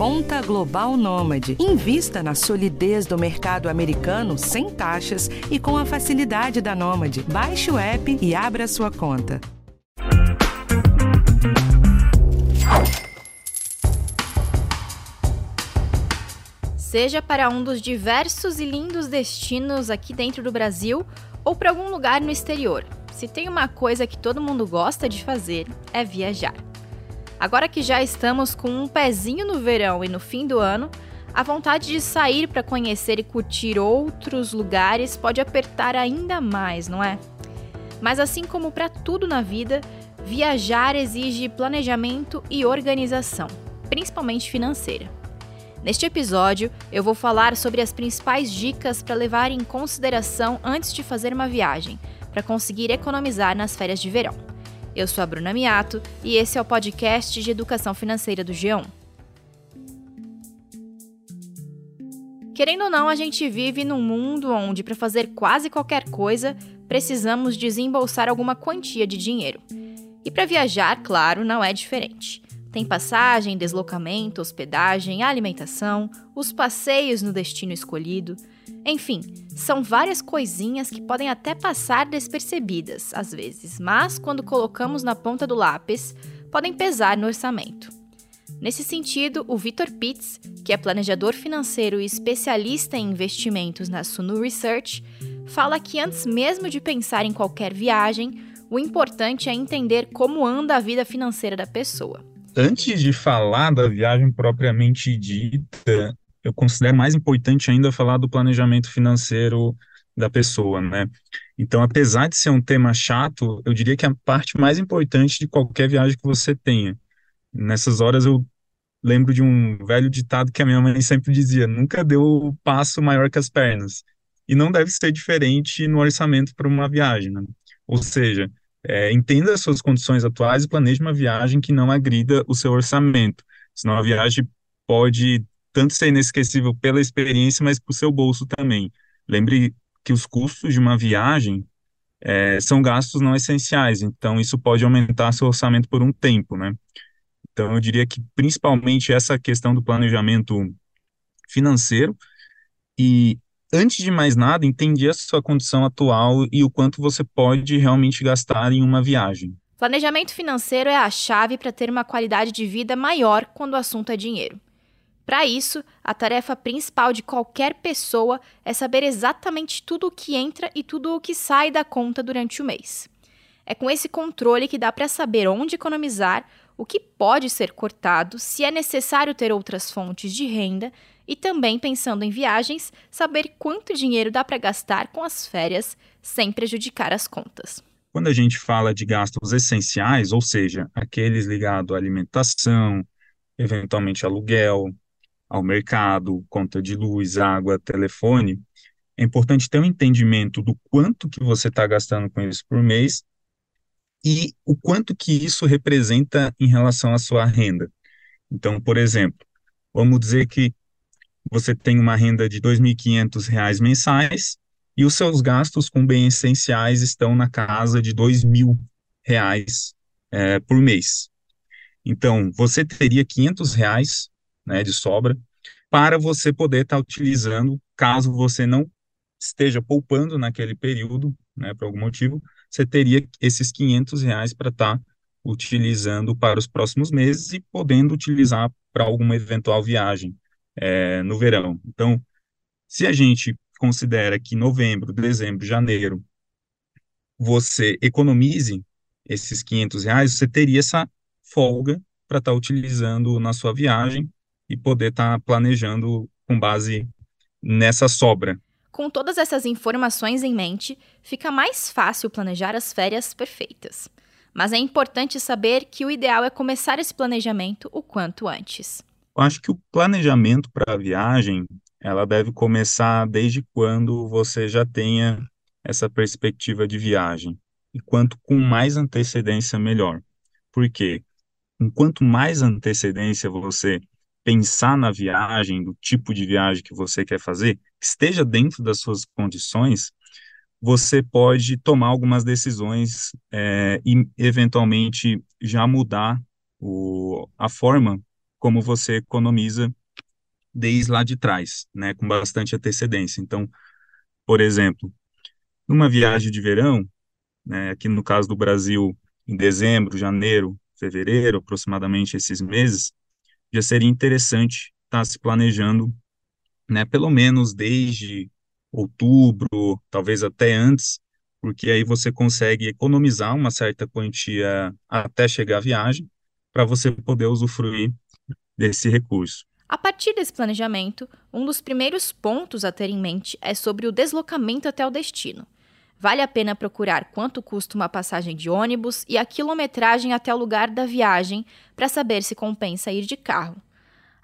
Conta Global Nômade. Invista na solidez do mercado americano sem taxas e com a facilidade da Nômade. Baixe o app e abra sua conta. Seja para um dos diversos e lindos destinos aqui dentro do Brasil ou para algum lugar no exterior, se tem uma coisa que todo mundo gosta de fazer é viajar. Agora que já estamos com um pezinho no verão e no fim do ano, a vontade de sair para conhecer e curtir outros lugares pode apertar ainda mais, não é? Mas assim como para tudo na vida, viajar exige planejamento e organização, principalmente financeira. Neste episódio, eu vou falar sobre as principais dicas para levar em consideração antes de fazer uma viagem, para conseguir economizar nas férias de verão. Eu sou a Bruna Miato e esse é o podcast de educação financeira do G1. Querendo ou não, a gente vive num mundo onde, para fazer quase qualquer coisa, precisamos desembolsar alguma quantia de dinheiro. E para viajar, claro, não é diferente. Tem passagem, deslocamento, hospedagem, alimentação, os passeios no destino escolhido. Enfim, são várias coisinhas que podem até passar despercebidas, às vezes, mas quando colocamos na ponta do lápis, podem pesar no orçamento. Nesse sentido, o Vitor Pitts, que é planejador financeiro e especialista em investimentos na Sunu Research, fala que antes mesmo de pensar em qualquer viagem, o importante é entender como anda a vida financeira da pessoa antes de falar da viagem propriamente dita, eu considero mais importante ainda falar do planejamento financeiro da pessoa, né? Então, apesar de ser um tema chato, eu diria que é a parte mais importante de qualquer viagem que você tenha. Nessas horas eu lembro de um velho ditado que a minha mãe sempre dizia: nunca deu passo maior que as pernas. E não deve ser diferente no orçamento para uma viagem, né? Ou seja, é, entenda as suas condições atuais e planeje uma viagem que não agrida o seu orçamento. Senão a viagem pode tanto ser inesquecível pela experiência, mas para o seu bolso também. Lembre que os custos de uma viagem é, são gastos não essenciais, então isso pode aumentar seu orçamento por um tempo, né? Então eu diria que principalmente essa questão do planejamento financeiro e antes de mais nada, entendi a sua condição atual e o quanto você pode realmente gastar em uma viagem. Planejamento financeiro é a chave para ter uma qualidade de vida maior quando o assunto é dinheiro. Para isso, a tarefa principal de qualquer pessoa é saber exatamente tudo o que entra e tudo o que sai da conta durante o mês. É com esse controle que dá para saber onde economizar, o que pode ser cortado, se é necessário ter outras fontes de renda e também pensando em viagens, saber quanto dinheiro dá para gastar com as férias sem prejudicar as contas. Quando a gente fala de gastos essenciais, ou seja, aqueles ligados à alimentação, eventualmente aluguel, ao mercado, conta de luz, água, telefone, é importante ter um entendimento do quanto que você está gastando com isso por mês e o quanto que isso representa em relação à sua renda. Então, por exemplo, vamos dizer que você tem uma renda de R$ 2.500 mensais e os seus gastos com bens essenciais estão na casa de R$ 2.000 é, por mês. Então, você teria 500 reais, né, de sobra para você poder estar tá utilizando, caso você não esteja poupando naquele período, né, por algum motivo, você teria esses 500 reais para estar tá utilizando para os próximos meses e podendo utilizar para alguma eventual viagem é, no verão. Então, se a gente considera que novembro, dezembro, janeiro, você economize esses 500 reais, você teria essa folga para estar tá utilizando na sua viagem e poder estar tá planejando com base nessa sobra. Com todas essas informações em mente, fica mais fácil planejar as férias perfeitas. Mas é importante saber que o ideal é começar esse planejamento o quanto antes. Eu acho que o planejamento para a viagem, ela deve começar desde quando você já tenha essa perspectiva de viagem. E quanto com mais antecedência, melhor. Por quê? Enquanto mais antecedência você pensar na viagem, do tipo de viagem que você quer fazer, esteja dentro das suas condições, você pode tomar algumas decisões é, e, eventualmente, já mudar o, a forma como você economiza desde lá de trás, né, com bastante antecedência. Então, por exemplo, numa viagem de verão, né, aqui no caso do Brasil, em dezembro, janeiro, fevereiro, aproximadamente esses meses, já seria interessante estar tá se planejando, né, pelo menos desde outubro, talvez até antes, porque aí você consegue economizar uma certa quantia até chegar à viagem, para você poder usufruir desse recurso. A partir desse planejamento, um dos primeiros pontos a ter em mente é sobre o deslocamento até o destino. Vale a pena procurar quanto custa uma passagem de ônibus e a quilometragem até o lugar da viagem para saber se compensa ir de carro.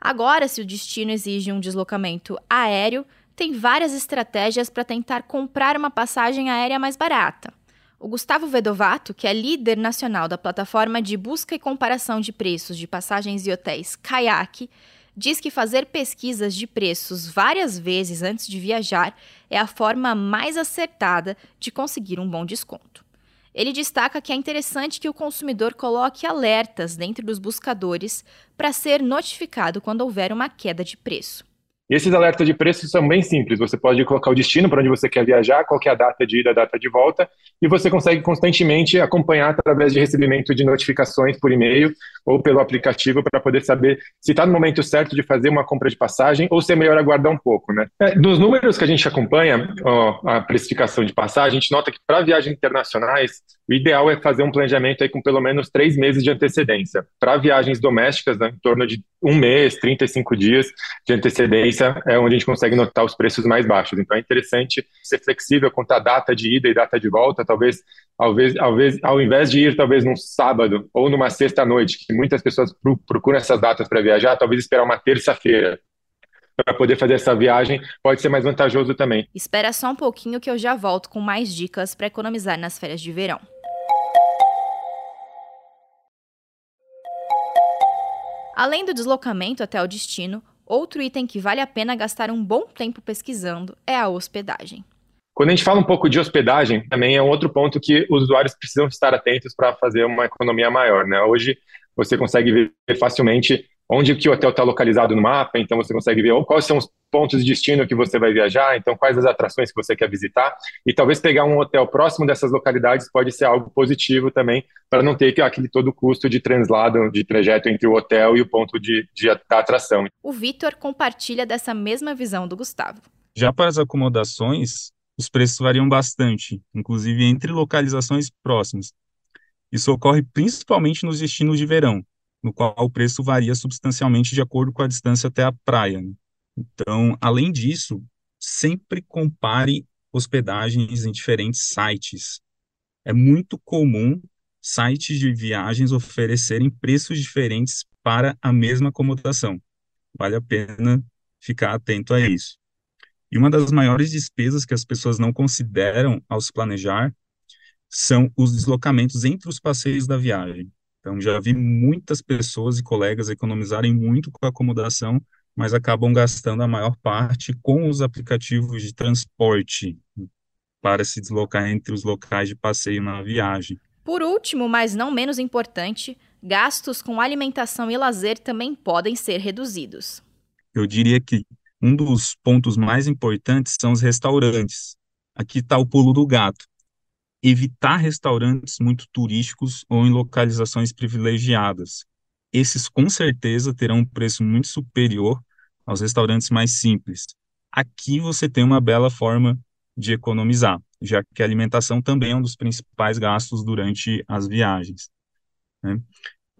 Agora, se o destino exige um deslocamento aéreo, tem várias estratégias para tentar comprar uma passagem aérea mais barata. O Gustavo Vedovato, que é líder nacional da plataforma de busca e comparação de preços de passagens e hotéis Kayak, diz que fazer pesquisas de preços várias vezes antes de viajar é a forma mais acertada de conseguir um bom desconto. Ele destaca que é interessante que o consumidor coloque alertas dentro dos buscadores para ser notificado quando houver uma queda de preço. E esses alertas de preço são bem simples. Você pode colocar o destino para onde você quer viajar, qual é a data de ida, a data de volta, e você consegue constantemente acompanhar através de recebimento de notificações por e-mail ou pelo aplicativo para poder saber se está no momento certo de fazer uma compra de passagem ou se é melhor aguardar um pouco. Né? É, dos números que a gente acompanha, ó, a precificação de passagem, a gente nota que para viagens internacionais, o ideal é fazer um planejamento aí com pelo menos três meses de antecedência. Para viagens domésticas, né, em torno de um mês, 35 dias de antecedência, é onde a gente consegue notar os preços mais baixos. Então é interessante ser flexível quanto à data de ida e data de volta. Talvez, talvez, talvez ao invés de ir talvez num sábado ou numa sexta-noite, que muitas pessoas procuram essas datas para viajar, talvez esperar uma terça-feira para poder fazer essa viagem pode ser mais vantajoso também. Espera só um pouquinho que eu já volto com mais dicas para economizar nas férias de verão. Além do deslocamento até o destino, outro item que vale a pena gastar um bom tempo pesquisando é a hospedagem. Quando a gente fala um pouco de hospedagem, também é um outro ponto que os usuários precisam estar atentos para fazer uma economia maior. Né? Hoje, você consegue ver facilmente onde que o hotel está localizado no mapa, então você consegue ver quais são os pontos de destino que você vai viajar, então quais as atrações que você quer visitar, e talvez pegar um hotel próximo dessas localidades pode ser algo positivo também, para não ter aquele todo custo de translado, de trajeto entre o hotel e o ponto de, de da atração. O Vitor compartilha dessa mesma visão do Gustavo. Já para as acomodações, os preços variam bastante, inclusive entre localizações próximas. Isso ocorre principalmente nos destinos de verão, no qual o preço varia substancialmente de acordo com a distância até a praia. Né? Então, além disso, sempre compare hospedagens em diferentes sites. É muito comum sites de viagens oferecerem preços diferentes para a mesma acomodação. Vale a pena ficar atento a isso. E uma das maiores despesas que as pessoas não consideram ao se planejar são os deslocamentos entre os passeios da viagem. Então, já vi muitas pessoas e colegas economizarem muito com a acomodação, mas acabam gastando a maior parte com os aplicativos de transporte para se deslocar entre os locais de passeio na viagem. Por último, mas não menos importante, gastos com alimentação e lazer também podem ser reduzidos. Eu diria que um dos pontos mais importantes são os restaurantes. Aqui está o pulo do gato evitar restaurantes muito turísticos ou em localizações privilegiadas. Esses com certeza terão um preço muito superior aos restaurantes mais simples. Aqui você tem uma bela forma de economizar, já que a alimentação também é um dos principais gastos durante as viagens. Né?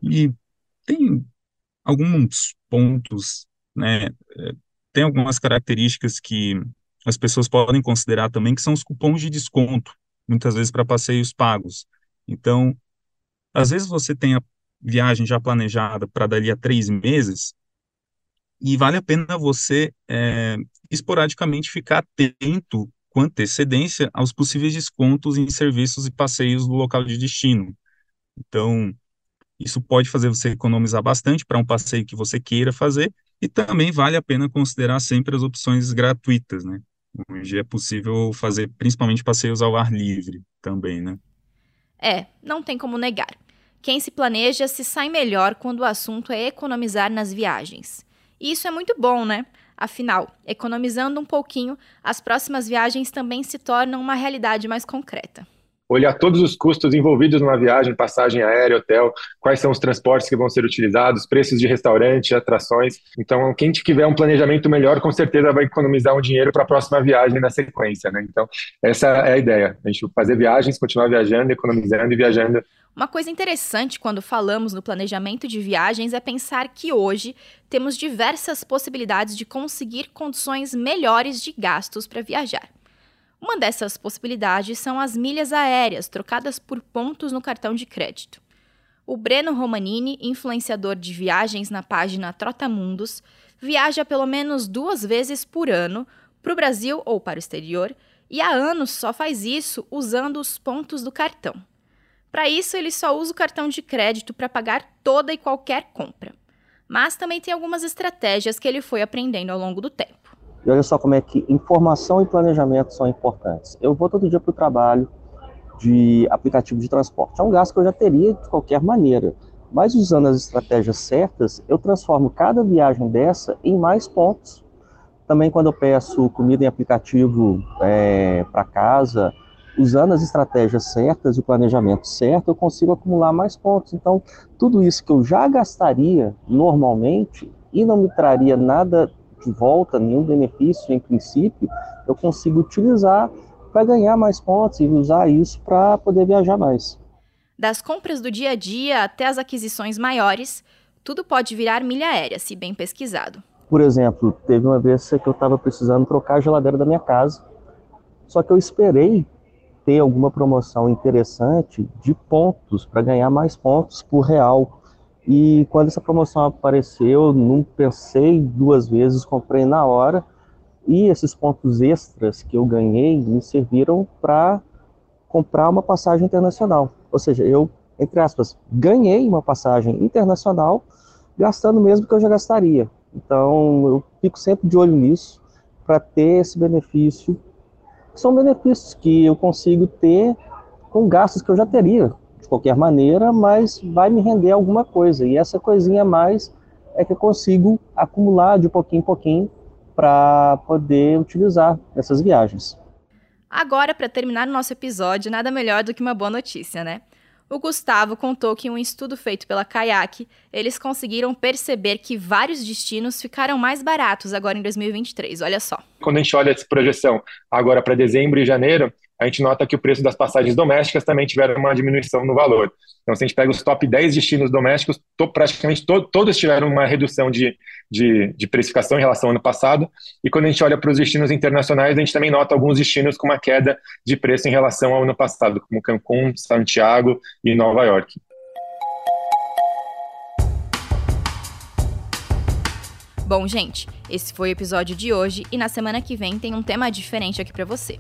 E tem alguns pontos, né, é, tem algumas características que as pessoas podem considerar também, que são os cupons de desconto muitas vezes para passeios pagos. Então, às vezes você tem a viagem já planejada para dali a três meses, e vale a pena você é, esporadicamente ficar atento com antecedência aos possíveis descontos em serviços e passeios do local de destino. Então, isso pode fazer você economizar bastante para um passeio que você queira fazer, e também vale a pena considerar sempre as opções gratuitas, né? Hoje é possível fazer principalmente passeios ao ar livre também, né? É, não tem como negar. Quem se planeja se sai melhor quando o assunto é economizar nas viagens. E isso é muito bom, né? Afinal, economizando um pouquinho, as próximas viagens também se tornam uma realidade mais concreta olhar todos os custos envolvidos numa viagem, passagem aérea, hotel, quais são os transportes que vão ser utilizados, preços de restaurante, atrações. Então, quem tiver um planejamento melhor, com certeza vai economizar um dinheiro para a próxima viagem na sequência, né? Então, essa é a ideia, a gente fazer viagens, continuar viajando, economizando e viajando. Uma coisa interessante quando falamos no planejamento de viagens é pensar que hoje temos diversas possibilidades de conseguir condições melhores de gastos para viajar. Uma dessas possibilidades são as milhas aéreas, trocadas por pontos no cartão de crédito. O Breno Romanini, influenciador de viagens na página Trotamundos, viaja pelo menos duas vezes por ano para o Brasil ou para o exterior e há anos só faz isso usando os pontos do cartão. Para isso, ele só usa o cartão de crédito para pagar toda e qualquer compra. Mas também tem algumas estratégias que ele foi aprendendo ao longo do tempo. E olha só como é que informação e planejamento são importantes. Eu vou todo dia para o trabalho de aplicativo de transporte. É um gasto que eu já teria de qualquer maneira. Mas usando as estratégias certas, eu transformo cada viagem dessa em mais pontos. Também quando eu peço comida em aplicativo é, para casa, usando as estratégias certas e o planejamento certo, eu consigo acumular mais pontos. Então, tudo isso que eu já gastaria normalmente e não me traria nada de volta, nenhum benefício em princípio, eu consigo utilizar para ganhar mais pontos e usar isso para poder viajar mais. Das compras do dia a dia até as aquisições maiores, tudo pode virar milha aérea, se bem pesquisado. Por exemplo, teve uma vez que eu estava precisando trocar a geladeira da minha casa, só que eu esperei ter alguma promoção interessante de pontos para ganhar mais pontos por real. E quando essa promoção apareceu, não pensei duas vezes, comprei na hora. E esses pontos extras que eu ganhei me serviram para comprar uma passagem internacional. Ou seja, eu, entre aspas, ganhei uma passagem internacional gastando mesmo que eu já gastaria. Então, eu fico sempre de olho nisso para ter esse benefício. São benefícios que eu consigo ter com gastos que eu já teria de qualquer maneira, mas vai me render alguma coisa. E essa coisinha a mais é que eu consigo acumular de pouquinho em pouquinho para poder utilizar nessas viagens. Agora, para terminar o nosso episódio, nada melhor do que uma boa notícia, né? O Gustavo contou que em um estudo feito pela Kayak, eles conseguiram perceber que vários destinos ficaram mais baratos agora em 2023. Olha só. Quando a gente olha essa projeção agora para dezembro e janeiro, a gente nota que o preço das passagens domésticas também tiveram uma diminuição no valor. Então, se a gente pega os top 10 destinos domésticos, to, praticamente to, todos tiveram uma redução de, de, de, precificação em relação ao ano passado. E quando a gente olha para os destinos internacionais, a gente também nota alguns destinos com uma queda de preço em relação ao ano passado, como Cancún, Santiago e Nova York. Bom, gente, esse foi o episódio de hoje e na semana que vem tem um tema diferente aqui para você.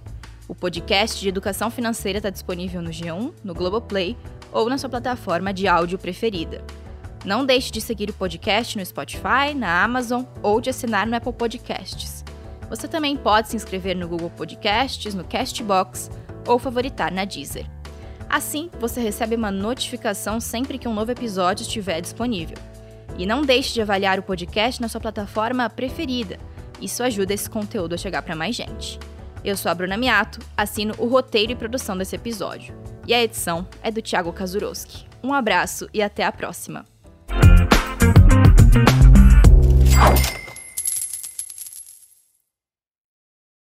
O podcast de educação financeira está disponível no G1, no Globoplay ou na sua plataforma de áudio preferida. Não deixe de seguir o podcast no Spotify, na Amazon ou de assinar no Apple Podcasts. Você também pode se inscrever no Google Podcasts, no Castbox ou favoritar na Deezer. Assim, você recebe uma notificação sempre que um novo episódio estiver disponível. E não deixe de avaliar o podcast na sua plataforma preferida. Isso ajuda esse conteúdo a chegar para mais gente. Eu sou a Bruna Miato, assino o roteiro e produção desse episódio. E a edição é do Thiago Kazuroski. Um abraço e até a próxima.